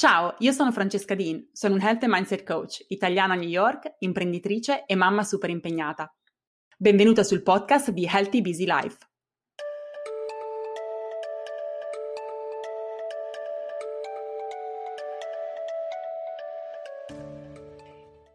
Ciao, io sono Francesca Dean, sono un Health and Mindset Coach, italiana a New York, imprenditrice e mamma super impegnata. Benvenuta sul podcast di Healthy Busy Life.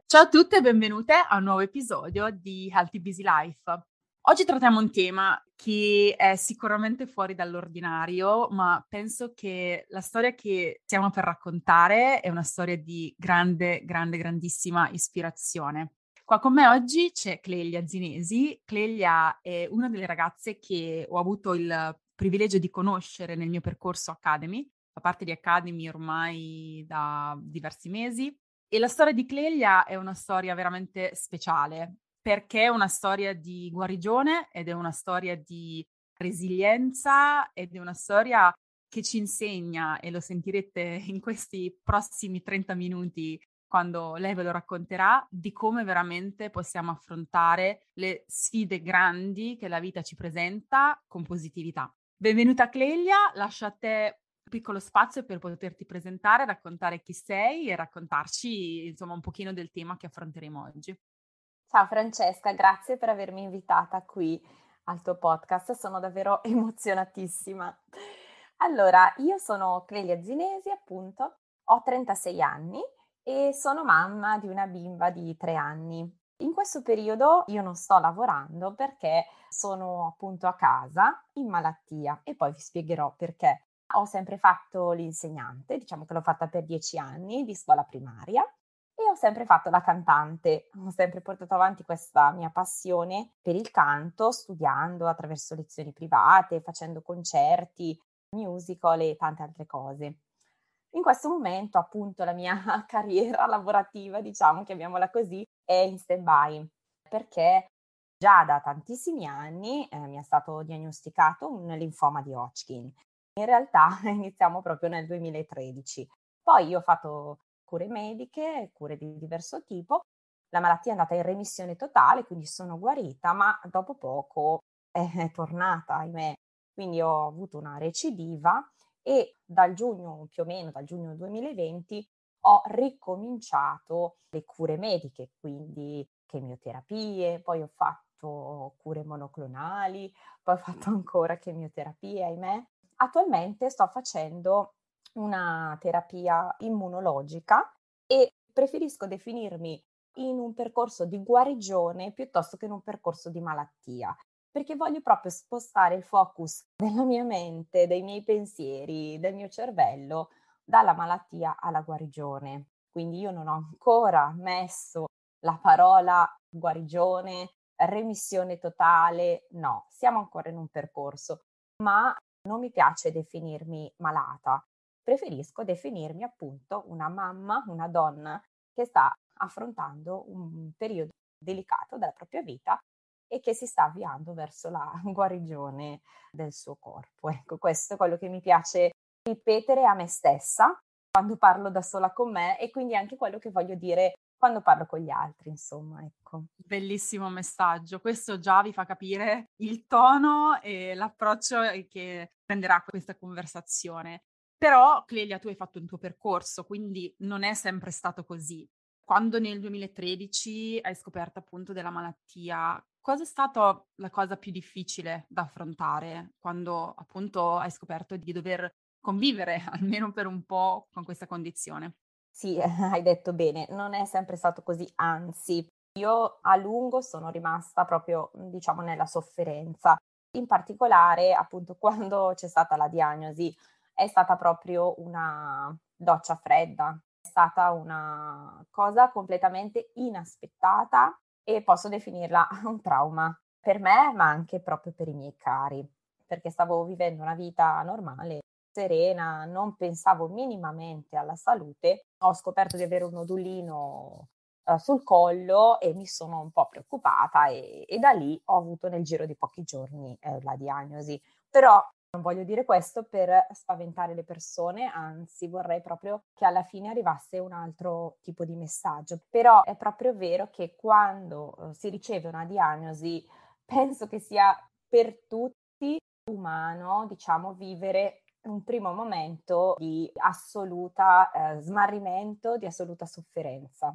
Ciao a tutte e benvenute a un nuovo episodio di Healthy Busy Life. Oggi trattiamo un tema che è sicuramente fuori dall'ordinario, ma penso che la storia che stiamo per raccontare è una storia di grande, grande, grandissima ispirazione. Qua con me oggi c'è Clelia Zinesi. Clelia è una delle ragazze che ho avuto il privilegio di conoscere nel mio percorso Academy, fa parte di Academy ormai da diversi mesi. E la storia di Clelia è una storia veramente speciale perché è una storia di guarigione ed è una storia di resilienza ed è una storia che ci insegna, e lo sentirete in questi prossimi 30 minuti quando lei ve lo racconterà, di come veramente possiamo affrontare le sfide grandi che la vita ci presenta con positività. Benvenuta Clelia, lascio a te un piccolo spazio per poterti presentare, raccontare chi sei e raccontarci insomma un pochino del tema che affronteremo oggi. Ciao Francesca, grazie per avermi invitata qui al tuo podcast, sono davvero emozionatissima. Allora, io sono Clelia Zinesi, appunto, ho 36 anni e sono mamma di una bimba di 3 anni. In questo periodo io non sto lavorando perché sono appunto a casa in malattia e poi vi spiegherò perché. Ho sempre fatto l'insegnante, diciamo che l'ho fatta per 10 anni di scuola primaria ho sempre fatto la cantante, ho sempre portato avanti questa mia passione per il canto, studiando attraverso lezioni private, facendo concerti, musical e tante altre cose. In questo momento, appunto, la mia carriera lavorativa, diciamo, chiamiamola così, è in stand-by perché già da tantissimi anni eh, mi è stato diagnosticato un linfoma di Hodgkin. In realtà iniziamo proprio nel 2013. Poi ho fatto cure mediche, cure di diverso tipo. La malattia è andata in remissione totale, quindi sono guarita, ma dopo poco è tornata, ahimè. Quindi ho avuto una recidiva e dal giugno, più o meno dal giugno 2020, ho ricominciato le cure mediche, quindi chemioterapie, poi ho fatto cure monoclonali, poi ho fatto ancora chemioterapie, ahimè. Attualmente sto facendo una terapia immunologica e preferisco definirmi in un percorso di guarigione piuttosto che in un percorso di malattia, perché voglio proprio spostare il focus della mia mente, dei miei pensieri, del mio cervello dalla malattia alla guarigione. Quindi io non ho ancora messo la parola guarigione, remissione totale, no, siamo ancora in un percorso, ma non mi piace definirmi malata, preferisco definirmi appunto una mamma, una donna che sta affrontando un periodo delicato della propria vita e che si sta avviando verso la guarigione del suo corpo. Ecco, questo è quello che mi piace ripetere a me stessa quando parlo da sola con me e quindi anche quello che voglio dire quando parlo con gli altri, insomma, ecco. Bellissimo messaggio. Questo già vi fa capire il tono e l'approccio che prenderà questa conversazione. Però, Clelia, tu hai fatto un tuo percorso, quindi non è sempre stato così. Quando nel 2013 hai scoperto appunto della malattia, cosa è stata la cosa più difficile da affrontare quando appunto hai scoperto di dover convivere almeno per un po' con questa condizione? Sì, hai detto bene, non è sempre stato così, anzi, io a lungo sono rimasta proprio, diciamo, nella sofferenza. In particolare, appunto, quando c'è stata la diagnosi è stata proprio una doccia fredda, è stata una cosa completamente inaspettata e posso definirla un trauma per me, ma anche proprio per i miei cari, perché stavo vivendo una vita normale, serena, non pensavo minimamente alla salute. Ho scoperto di avere un nodulino uh, sul collo e mi sono un po' preoccupata e, e da lì ho avuto nel giro di pochi giorni eh, la diagnosi. Però non voglio dire questo per spaventare le persone, anzi vorrei proprio che alla fine arrivasse un altro tipo di messaggio. Però è proprio vero che quando eh, si riceve una diagnosi, penso che sia per tutti umano, diciamo, vivere un primo momento di assoluta eh, smarrimento, di assoluta sofferenza.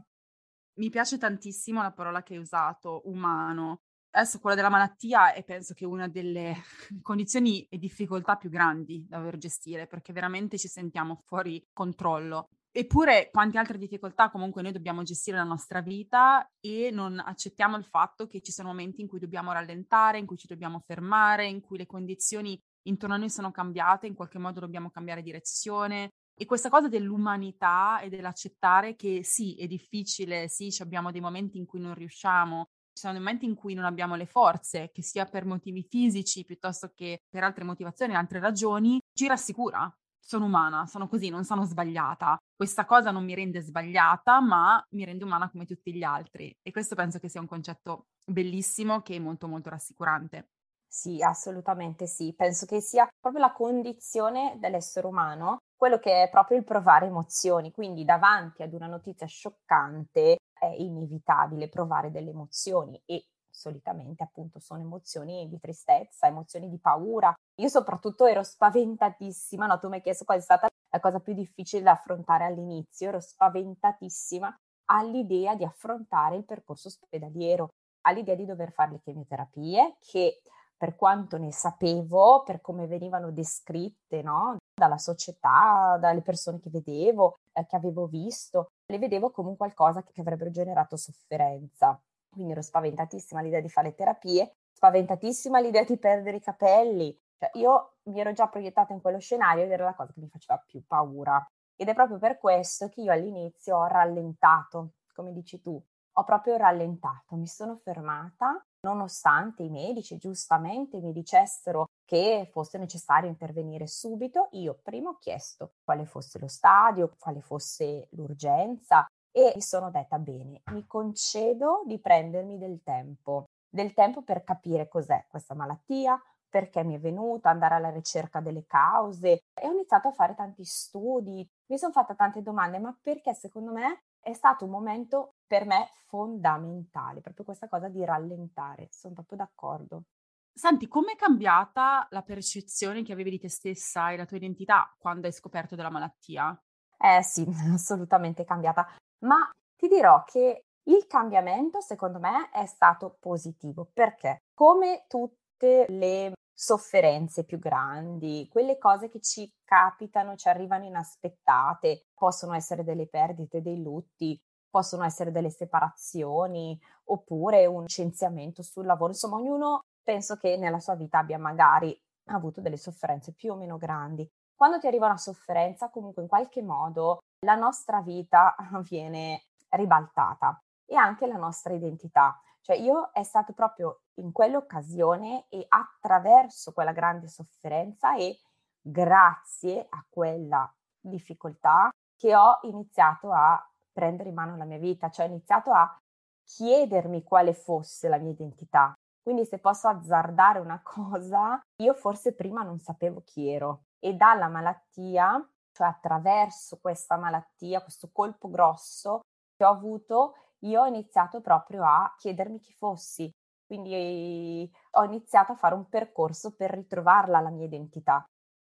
Mi piace tantissimo la parola che hai usato, umano. Adesso quella della malattia è penso che una delle condizioni e difficoltà più grandi da dover gestire, perché veramente ci sentiamo fuori controllo. Eppure, quante altre difficoltà comunque noi dobbiamo gestire la nostra vita e non accettiamo il fatto che ci sono momenti in cui dobbiamo rallentare, in cui ci dobbiamo fermare, in cui le condizioni intorno a noi sono cambiate, in qualche modo dobbiamo cambiare direzione. E questa cosa dell'umanità e dell'accettare che sì, è difficile, sì, abbiamo dei momenti in cui non riusciamo, ci sono dei momenti in cui non abbiamo le forze, che sia per motivi fisici piuttosto che per altre motivazioni, altre ragioni, ci rassicura sono umana, sono così, non sono sbagliata. Questa cosa non mi rende sbagliata, ma mi rende umana come tutti gli altri. E questo penso che sia un concetto bellissimo che è molto molto rassicurante. Sì, assolutamente sì. Penso che sia proprio la condizione dell'essere umano, quello che è proprio il provare emozioni. Quindi davanti ad una notizia scioccante è inevitabile provare delle emozioni e solitamente appunto sono emozioni di tristezza, emozioni di paura. Io soprattutto ero spaventatissima, no, tu mi hai chiesto qual è stata la cosa più difficile da affrontare all'inizio, ero spaventatissima all'idea di affrontare il percorso ospedaliero, all'idea di dover fare le chemioterapie che per quanto ne sapevo, per come venivano descritte no? dalla società, dalle persone che vedevo, eh, che avevo visto, le vedevo come qualcosa che avrebbero generato sofferenza. Quindi ero spaventatissima all'idea di fare terapie, spaventatissima all'idea di perdere i capelli. Cioè, io mi ero già proiettata in quello scenario ed era la cosa che mi faceva più paura. Ed è proprio per questo che io all'inizio ho rallentato, come dici tu, ho proprio rallentato, mi sono fermata, nonostante i medici giustamente mi dicessero che fosse necessario intervenire subito, io prima ho chiesto quale fosse lo stadio, quale fosse l'urgenza, e mi sono detta bene, mi concedo di prendermi del tempo, del tempo per capire cos'è questa malattia, perché mi è venuta, andare alla ricerca delle cause e ho iniziato a fare tanti studi, mi sono fatta tante domande, ma perché secondo me è stato un momento per me fondamentale, proprio questa cosa di rallentare, sono proprio d'accordo. Senti, com'è cambiata la percezione che avevi di te stessa e la tua identità quando hai scoperto della malattia? Eh sì, assolutamente cambiata ma ti dirò che il cambiamento secondo me è stato positivo perché come tutte le sofferenze più grandi, quelle cose che ci capitano, ci arrivano inaspettate, possono essere delle perdite, dei lutti, possono essere delle separazioni oppure un licenziamento sul lavoro, insomma ognuno penso che nella sua vita abbia magari avuto delle sofferenze più o meno grandi. Quando ti arriva una sofferenza, comunque in qualche modo la nostra vita viene ribaltata e anche la nostra identità. Cioè io è stato proprio in quell'occasione e attraverso quella grande sofferenza e grazie a quella difficoltà che ho iniziato a prendere in mano la mia vita, cioè ho iniziato a chiedermi quale fosse la mia identità. Quindi se posso azzardare una cosa, io forse prima non sapevo chi ero e dalla malattia cioè attraverso questa malattia, questo colpo grosso che ho avuto, io ho iniziato proprio a chiedermi chi fossi. Quindi ho iniziato a fare un percorso per ritrovarla la mia identità.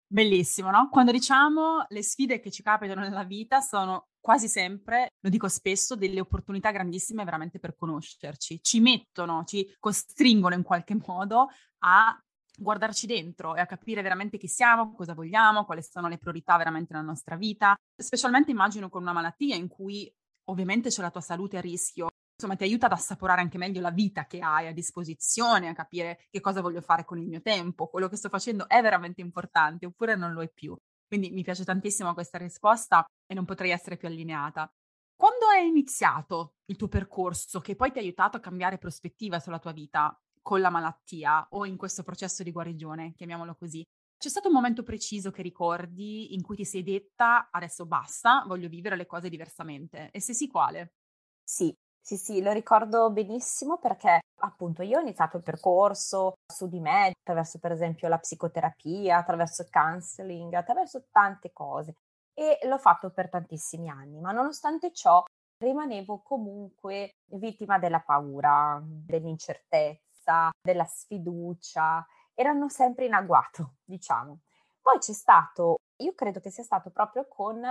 Bellissimo, no? Quando diciamo le sfide che ci capitano nella vita sono quasi sempre, lo dico spesso, delle opportunità grandissime veramente per conoscerci. Ci mettono, ci costringono in qualche modo a guardarci dentro e a capire veramente chi siamo, cosa vogliamo, quali sono le priorità veramente nella nostra vita, specialmente immagino con una malattia in cui ovviamente c'è la tua salute a rischio, insomma ti aiuta ad assaporare anche meglio la vita che hai a disposizione, a capire che cosa voglio fare con il mio tempo, quello che sto facendo è veramente importante oppure non lo è più. Quindi mi piace tantissimo questa risposta e non potrei essere più allineata. Quando è iniziato il tuo percorso che poi ti ha aiutato a cambiare prospettiva sulla tua vita, con la malattia o in questo processo di guarigione, chiamiamolo così. C'è stato un momento preciso che ricordi in cui ti sei detta adesso basta, voglio vivere le cose diversamente? E se sì, quale? Sì, sì, sì, lo ricordo benissimo perché appunto io ho iniziato il percorso su di me attraverso per esempio la psicoterapia, attraverso il counseling, attraverso tante cose e l'ho fatto per tantissimi anni, ma nonostante ciò rimanevo comunque vittima della paura, dell'incertezza, della sfiducia, erano sempre in agguato, diciamo. Poi c'è stato, io credo che sia stato proprio con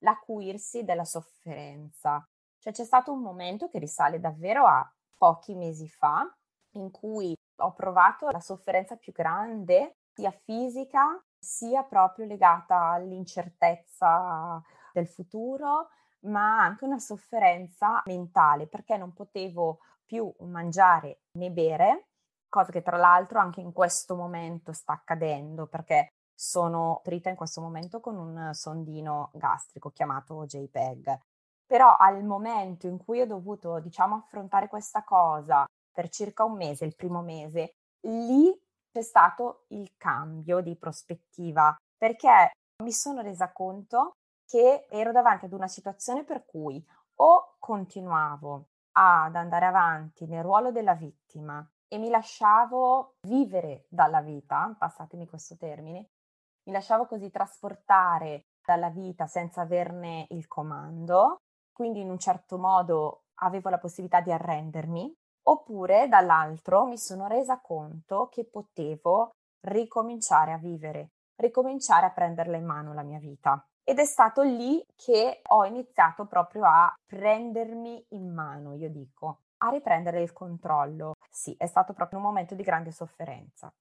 l'acuirsi della sofferenza. Cioè c'è stato un momento che risale davvero a pochi mesi fa, in cui ho provato la sofferenza più grande, sia fisica, sia proprio legata all'incertezza del futuro, ma anche una sofferenza mentale, perché non potevo più mangiare né bere, cosa che tra l'altro anche in questo momento sta accadendo, perché sono trita in questo momento con un sondino gastrico chiamato JPEG. Però al momento in cui ho dovuto, diciamo, affrontare questa cosa per circa un mese, il primo mese, lì c'è stato il cambio di prospettiva, perché mi sono resa conto che ero davanti ad una situazione per cui o continuavo ad andare avanti nel ruolo della vittima e mi lasciavo vivere dalla vita, passatemi questo termine, mi lasciavo così trasportare dalla vita senza averne il comando, quindi in un certo modo avevo la possibilità di arrendermi, oppure dall'altro mi sono resa conto che potevo ricominciare a vivere, ricominciare a prenderla in mano la mia vita. Ed è stato lì che ho iniziato proprio a prendermi in mano, io dico, a riprendere il controllo. Sì, è stato proprio un momento di grande sofferenza.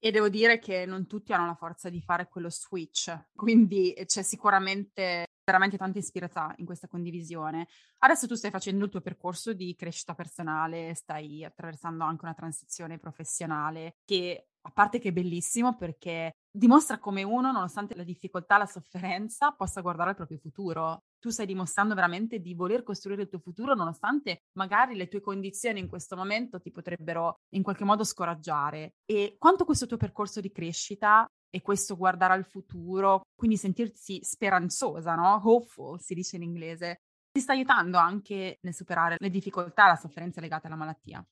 E devo dire che non tutti hanno la forza di fare quello switch, quindi c'è sicuramente veramente tanta ispirazione in questa condivisione. Adesso tu stai facendo il tuo percorso di crescita personale, stai attraversando anche una transizione professionale che a parte che è bellissimo perché dimostra come uno, nonostante la difficoltà, la sofferenza, possa guardare al proprio futuro. Tu stai dimostrando veramente di voler costruire il tuo futuro, nonostante magari le tue condizioni in questo momento ti potrebbero in qualche modo scoraggiare. E quanto questo tuo percorso di crescita e questo guardare al futuro, quindi sentirsi speranzosa, no? Hopeful si dice in inglese, ti sta aiutando anche nel superare le difficoltà, la sofferenza legate alla malattia.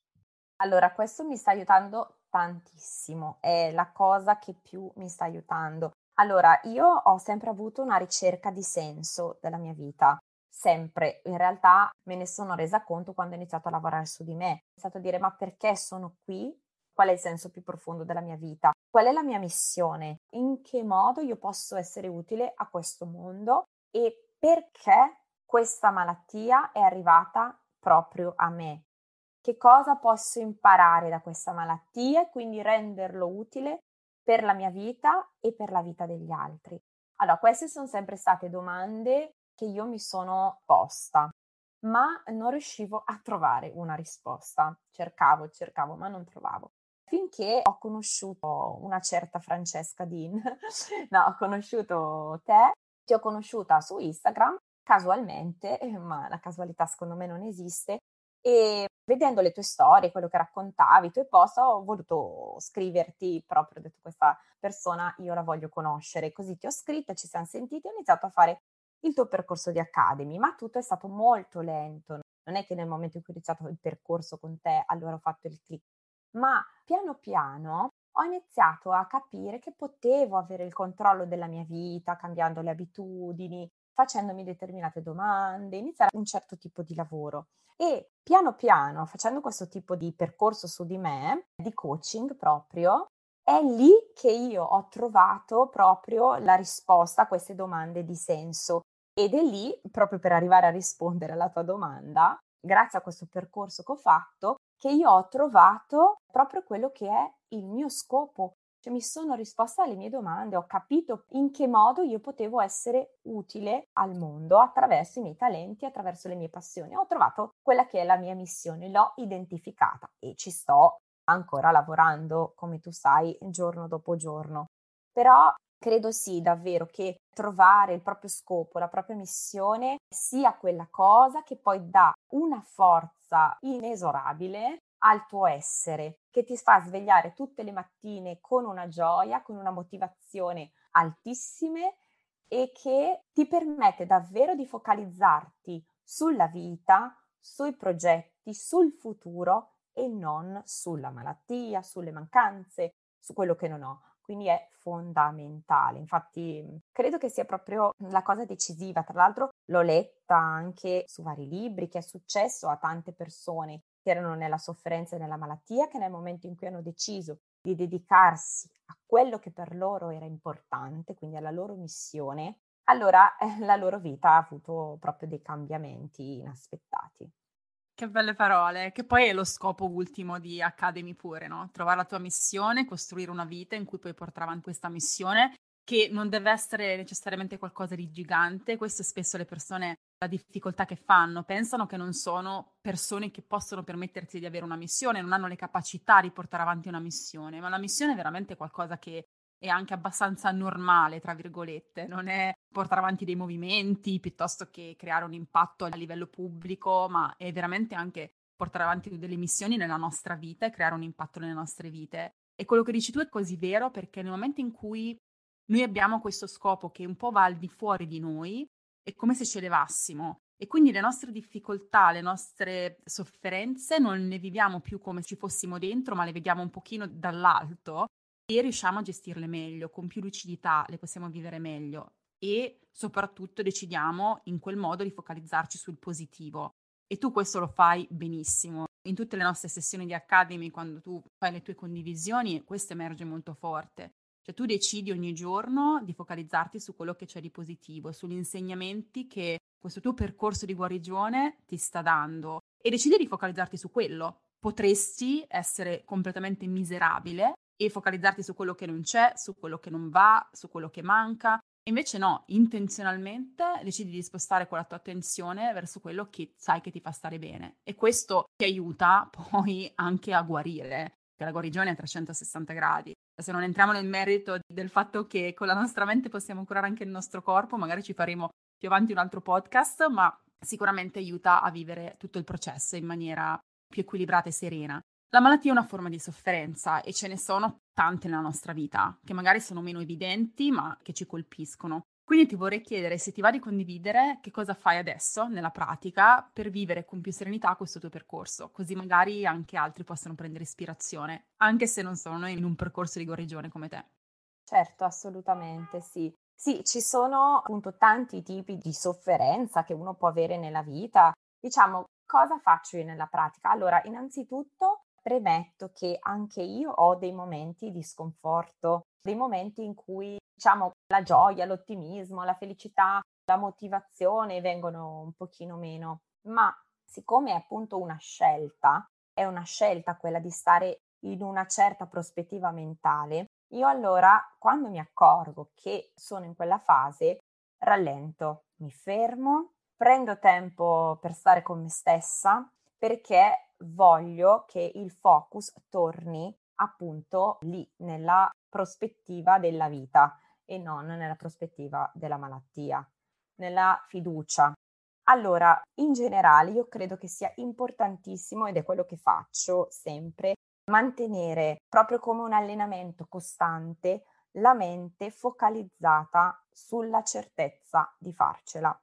Allora, questo mi sta aiutando tantissimo, è la cosa che più mi sta aiutando. Allora, io ho sempre avuto una ricerca di senso della mia vita, sempre. In realtà me ne sono resa conto quando ho iniziato a lavorare su di me. Ho iniziato a dire, ma perché sono qui? Qual è il senso più profondo della mia vita? Qual è la mia missione? In che modo io posso essere utile a questo mondo? E perché questa malattia è arrivata proprio a me? che cosa posso imparare da questa malattia e quindi renderlo utile per la mia vita e per la vita degli altri. Allora, queste sono sempre state domande che io mi sono posta, ma non riuscivo a trovare una risposta. Cercavo, cercavo, ma non trovavo. Finché ho conosciuto una certa Francesca Dean, no, ho conosciuto te, ti ho conosciuta su Instagram casualmente, ma la casualità secondo me non esiste, e vedendo le tue storie, quello che raccontavi, i tuoi post, ho voluto scriverti proprio, ho detto questa persona io la voglio conoscere, così ti ho scritto, ci siamo sentiti, ho iniziato a fare il tuo percorso di Academy, ma tutto è stato molto lento, non è che nel momento in cui ho iniziato il percorso con te allora ho fatto il click, ma piano piano ho iniziato a capire che potevo avere il controllo della mia vita, cambiando le abitudini, facendomi determinate domande, iniziare un certo tipo di lavoro. E piano piano, facendo questo tipo di percorso su di me, di coaching proprio, è lì che io ho trovato proprio la risposta a queste domande di senso. Ed è lì, proprio per arrivare a rispondere alla tua domanda, grazie a questo percorso che ho fatto, che io ho trovato proprio quello che è il mio scopo, cioè mi sono risposta alle mie domande, ho capito in che modo io potevo essere utile al mondo attraverso i miei talenti, attraverso le mie passioni. Ho trovato quella che è la mia missione, l'ho identificata e ci sto ancora lavorando, come tu sai, giorno dopo giorno. Però credo sì, davvero, che trovare il proprio scopo, la propria missione sia quella cosa che poi dà una forza inesorabile al tuo essere, che ti fa svegliare tutte le mattine con una gioia, con una motivazione altissime e che ti permette davvero di focalizzarti sulla vita, sui progetti, sul futuro e non sulla malattia, sulle mancanze, su quello che non ho. Quindi è fondamentale. Infatti, credo che sia proprio la cosa decisiva. Tra l'altro, l'ho letta anche su vari libri che è successo a tante persone che erano nella sofferenza e nella malattia, che nel momento in cui hanno deciso di dedicarsi a quello che per loro era importante, quindi alla loro missione, allora eh, la loro vita ha avuto proprio dei cambiamenti inaspettati. Che belle parole, che poi è lo scopo ultimo di Academy pure, no? Trovare la tua missione, costruire una vita in cui puoi portare avanti questa missione, che non deve essere necessariamente qualcosa di gigante. Questo spesso le persone, la difficoltà che fanno, pensano che non sono persone che possono permettersi di avere una missione, non hanno le capacità di portare avanti una missione, ma la missione è veramente qualcosa che è anche abbastanza normale, tra virgolette, non è portare avanti dei movimenti piuttosto che creare un impatto a livello pubblico, ma è veramente anche portare avanti delle missioni nella nostra vita e creare un impatto nelle nostre vite. E quello che dici tu è così vero perché nel momento in cui noi abbiamo questo scopo che un po' va al di fuori di noi, è come se ci elevassimo. E quindi le nostre difficoltà, le nostre sofferenze non ne viviamo più come ci fossimo dentro, ma le vediamo un pochino dall'alto e riusciamo a gestirle meglio, con più lucidità le possiamo vivere meglio e soprattutto decidiamo in quel modo di focalizzarci sul positivo. E tu questo lo fai benissimo. In tutte le nostre sessioni di Academy, quando tu fai le tue condivisioni, questo emerge molto forte. Cioè tu decidi ogni giorno di focalizzarti su quello che c'è di positivo, sugli insegnamenti che questo tuo percorso di guarigione ti sta dando e decidi di focalizzarti su quello. Potresti essere completamente miserabile e focalizzarti su quello che non c'è, su quello che non va, su quello che manca. Invece no, intenzionalmente decidi di spostare con la tua attenzione verso quello che sai che ti fa stare bene e questo ti aiuta poi anche a guarire, che la guarigione è a 360 gradi. Se non entriamo nel merito del fatto che con la nostra mente possiamo curare anche il nostro corpo, magari ci faremo più avanti un altro podcast, ma sicuramente aiuta a vivere tutto il processo in maniera più equilibrata e serena. La malattia è una forma di sofferenza e ce ne sono tante nella nostra vita, che magari sono meno evidenti, ma che ci colpiscono. Quindi ti vorrei chiedere se ti va di condividere che cosa fai adesso nella pratica per vivere con più serenità questo tuo percorso, così magari anche altri possono prendere ispirazione, anche se non sono in un percorso di guarigione come te. Certo, assolutamente sì. Sì, ci sono appunto tanti tipi di sofferenza che uno può avere nella vita. Diciamo, cosa faccio io nella pratica? Allora, innanzitutto premetto che anche io ho dei momenti di sconforto, dei momenti in cui diciamo la gioia, l'ottimismo, la felicità, la motivazione vengono un pochino meno, ma siccome è appunto una scelta, è una scelta quella di stare in una certa prospettiva mentale, io allora quando mi accorgo che sono in quella fase, rallento, mi fermo, prendo tempo per stare con me stessa perché voglio che il focus torni appunto lì nella prospettiva della vita e non nella prospettiva della malattia, nella fiducia. Allora, in generale, io credo che sia importantissimo, ed è quello che faccio sempre, mantenere proprio come un allenamento costante la mente focalizzata sulla certezza di farcela.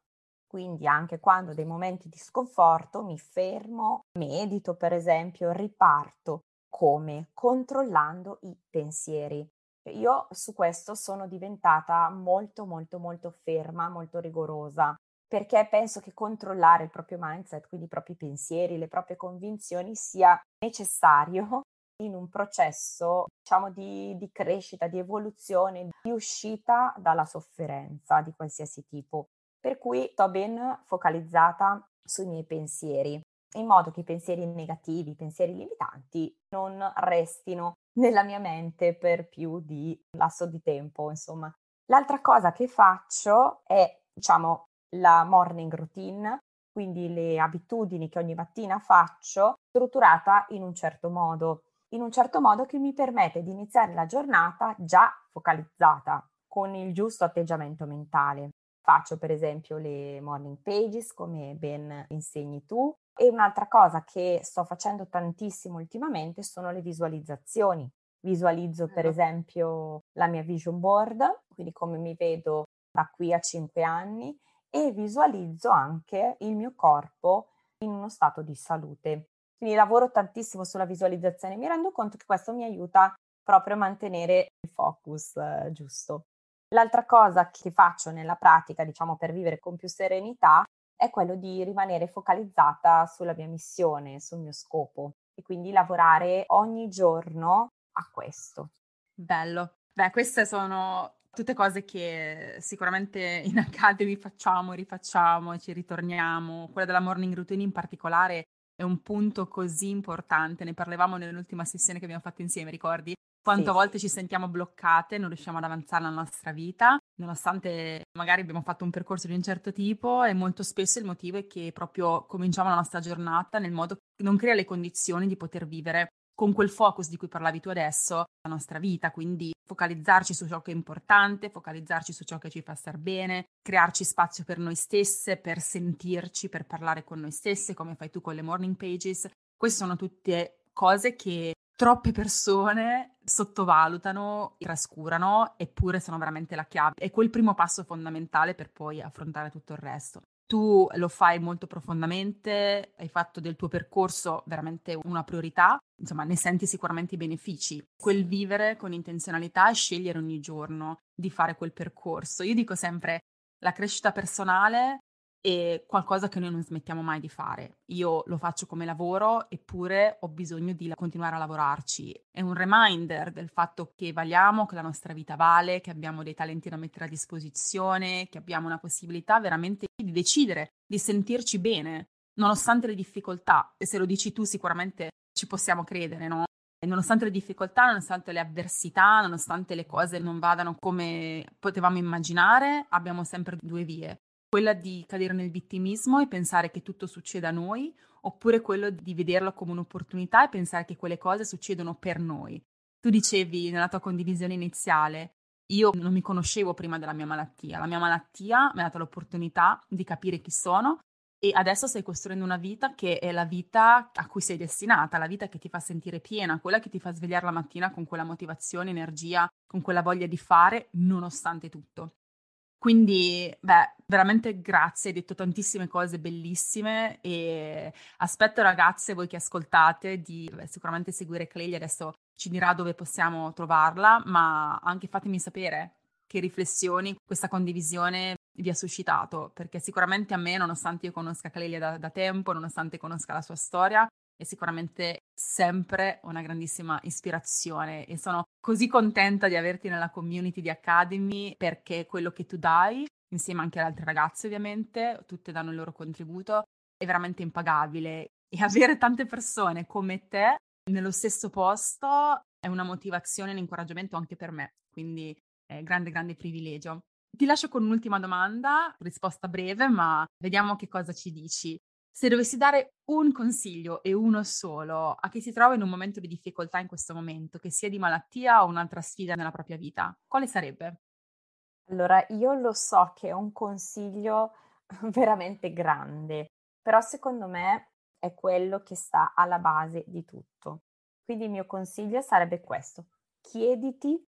Quindi anche quando ho dei momenti di sconforto mi fermo, medito per esempio, riparto. Come? Controllando i pensieri. Io su questo sono diventata molto molto molto ferma, molto rigorosa, perché penso che controllare il proprio mindset, quindi i propri pensieri, le proprie convinzioni sia necessario in un processo, diciamo, di, di crescita, di evoluzione, di uscita dalla sofferenza di qualsiasi tipo per cui sto ben focalizzata sui miei pensieri, in modo che i pensieri negativi, i pensieri limitanti non restino nella mia mente per più di lasso di tempo, insomma. L'altra cosa che faccio è, diciamo, la morning routine, quindi le abitudini che ogni mattina faccio, strutturata in un certo modo, in un certo modo che mi permette di iniziare la giornata già focalizzata, con il giusto atteggiamento mentale. Faccio per esempio le morning pages come ben insegni tu e un'altra cosa che sto facendo tantissimo ultimamente sono le visualizzazioni. Visualizzo per esempio la mia vision board, quindi come mi vedo da qui a 5 anni e visualizzo anche il mio corpo in uno stato di salute. Quindi lavoro tantissimo sulla visualizzazione, mi rendo conto che questo mi aiuta proprio a mantenere il focus eh, giusto. L'altra cosa che faccio nella pratica, diciamo, per vivere con più serenità è quello di rimanere focalizzata sulla mia missione, sul mio scopo e quindi lavorare ogni giorno a questo. Bello. Beh, queste sono tutte cose che sicuramente in Academy facciamo, rifacciamo, ci ritorniamo. Quella della morning routine in particolare è un punto così importante. Ne parlavamo nell'ultima sessione che abbiamo fatto insieme, ricordi? Quante sì. volte ci sentiamo bloccate, non riusciamo ad avanzare nella nostra vita, nonostante magari abbiamo fatto un percorso di un certo tipo e molto spesso il motivo è che proprio cominciamo la nostra giornata nel modo che non crea le condizioni di poter vivere con quel focus di cui parlavi tu adesso la nostra vita, quindi focalizzarci su ciò che è importante, focalizzarci su ciò che ci fa star bene, crearci spazio per noi stesse, per sentirci, per parlare con noi stesse, come fai tu con le morning pages. Queste sono tutte cose che troppe persone sottovalutano, trascurano, eppure sono veramente la chiave. È quel primo passo fondamentale per poi affrontare tutto il resto. Tu lo fai molto profondamente, hai fatto del tuo percorso veramente una priorità, insomma ne senti sicuramente i benefici. Quel vivere con intenzionalità e scegliere ogni giorno di fare quel percorso. Io dico sempre, la crescita personale è qualcosa che noi non smettiamo mai di fare. Io lo faccio come lavoro, eppure ho bisogno di continuare a lavorarci. È un reminder del fatto che valiamo, che la nostra vita vale, che abbiamo dei talenti da mettere a disposizione, che abbiamo una possibilità veramente di decidere, di sentirci bene, nonostante le difficoltà. E se lo dici tu sicuramente ci possiamo credere, no? Nonostante le difficoltà, nonostante le avversità, nonostante le cose non vadano come potevamo immaginare, abbiamo sempre due vie quella di cadere nel vittimismo e pensare che tutto succeda a noi, oppure quello di vederlo come un'opportunità e pensare che quelle cose succedono per noi. Tu dicevi nella tua condivisione iniziale, io non mi conoscevo prima della mia malattia, la mia malattia mi ha dato l'opportunità di capire chi sono e adesso stai costruendo una vita che è la vita a cui sei destinata, la vita che ti fa sentire piena, quella che ti fa svegliare la mattina con quella motivazione, energia, con quella voglia di fare, nonostante tutto. Quindi, beh, veramente grazie, hai detto tantissime cose bellissime e aspetto ragazze, voi che ascoltate, di beh, sicuramente seguire Cleglia, adesso ci dirà dove possiamo trovarla, ma anche fatemi sapere che riflessioni questa condivisione vi ha suscitato, perché sicuramente a me, nonostante io conosca Clelia da, da tempo, nonostante conosca la sua storia, è sicuramente sempre una grandissima ispirazione e sono così contenta di averti nella community di Academy perché quello che tu dai, insieme anche ad altre ragazze ovviamente, tutte danno il loro contributo, è veramente impagabile e avere tante persone come te nello stesso posto è una motivazione e un incoraggiamento anche per me, quindi è grande, grande privilegio. Ti lascio con un'ultima domanda, risposta breve, ma vediamo che cosa ci dici. Se dovessi dare un consiglio e uno solo a chi si trova in un momento di difficoltà in questo momento, che sia di malattia o un'altra sfida nella propria vita, quale sarebbe? Allora, io lo so che è un consiglio veramente grande, però secondo me è quello che sta alla base di tutto. Quindi il mio consiglio sarebbe questo. Chiediti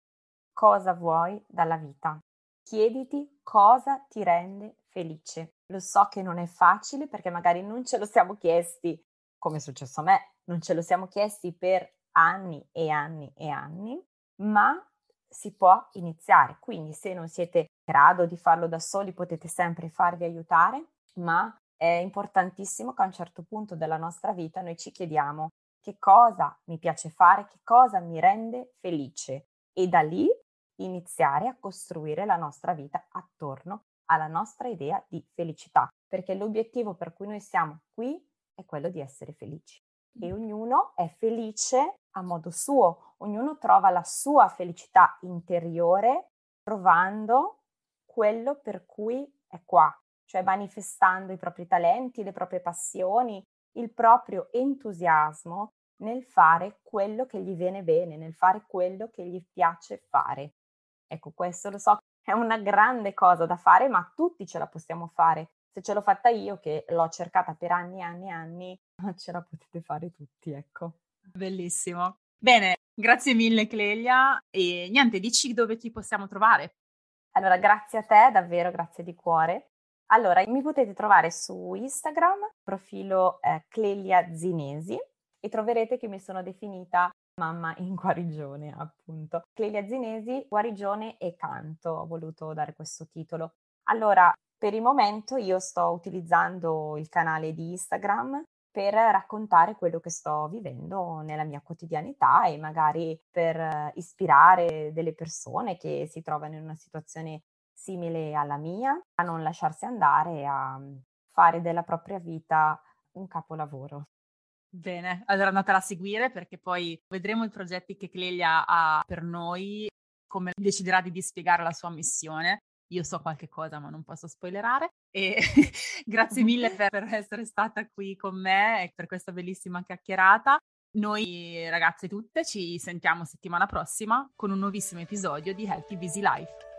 cosa vuoi dalla vita. Chiediti cosa ti rende felice. Lo so che non è facile perché magari non ce lo siamo chiesti, come è successo a me, non ce lo siamo chiesti per anni e anni e anni, ma si può iniziare. Quindi se non siete in grado di farlo da soli potete sempre farvi aiutare, ma è importantissimo che a un certo punto della nostra vita noi ci chiediamo che cosa mi piace fare, che cosa mi rende felice e da lì iniziare a costruire la nostra vita attorno alla nostra idea di felicità, perché l'obiettivo per cui noi siamo qui è quello di essere felici. E ognuno è felice a modo suo, ognuno trova la sua felicità interiore trovando quello per cui è qua, cioè manifestando i propri talenti, le proprie passioni, il proprio entusiasmo nel fare quello che gli viene bene, nel fare quello che gli piace fare. Ecco, questo lo so è una grande cosa da fare, ma tutti ce la possiamo fare. Se ce l'ho fatta io, che l'ho cercata per anni e anni e anni, ce la potete fare tutti, ecco. Bellissimo. Bene, grazie mille Clelia e niente, dici dove ti possiamo trovare. Allora, grazie a te, davvero grazie di cuore. Allora, mi potete trovare su Instagram, profilo eh, Clelia Zinesi, e troverete che mi sono definita mamma in guarigione, appunto. Clelia Zinesi, guarigione e canto, ho voluto dare questo titolo. Allora, per il momento io sto utilizzando il canale di Instagram per raccontare quello che sto vivendo nella mia quotidianità e magari per ispirare delle persone che si trovano in una situazione simile alla mia a non lasciarsi andare a fare della propria vita un capolavoro. Bene, allora andatela a seguire perché poi vedremo i progetti che Clelia ha per noi, come deciderà di dispiegare la sua missione. Io so qualche cosa, ma non posso spoilerare. E grazie mille per, per essere stata qui con me e per questa bellissima chiacchierata. Noi ragazze tutte ci sentiamo settimana prossima con un nuovissimo episodio di Healthy Busy Life.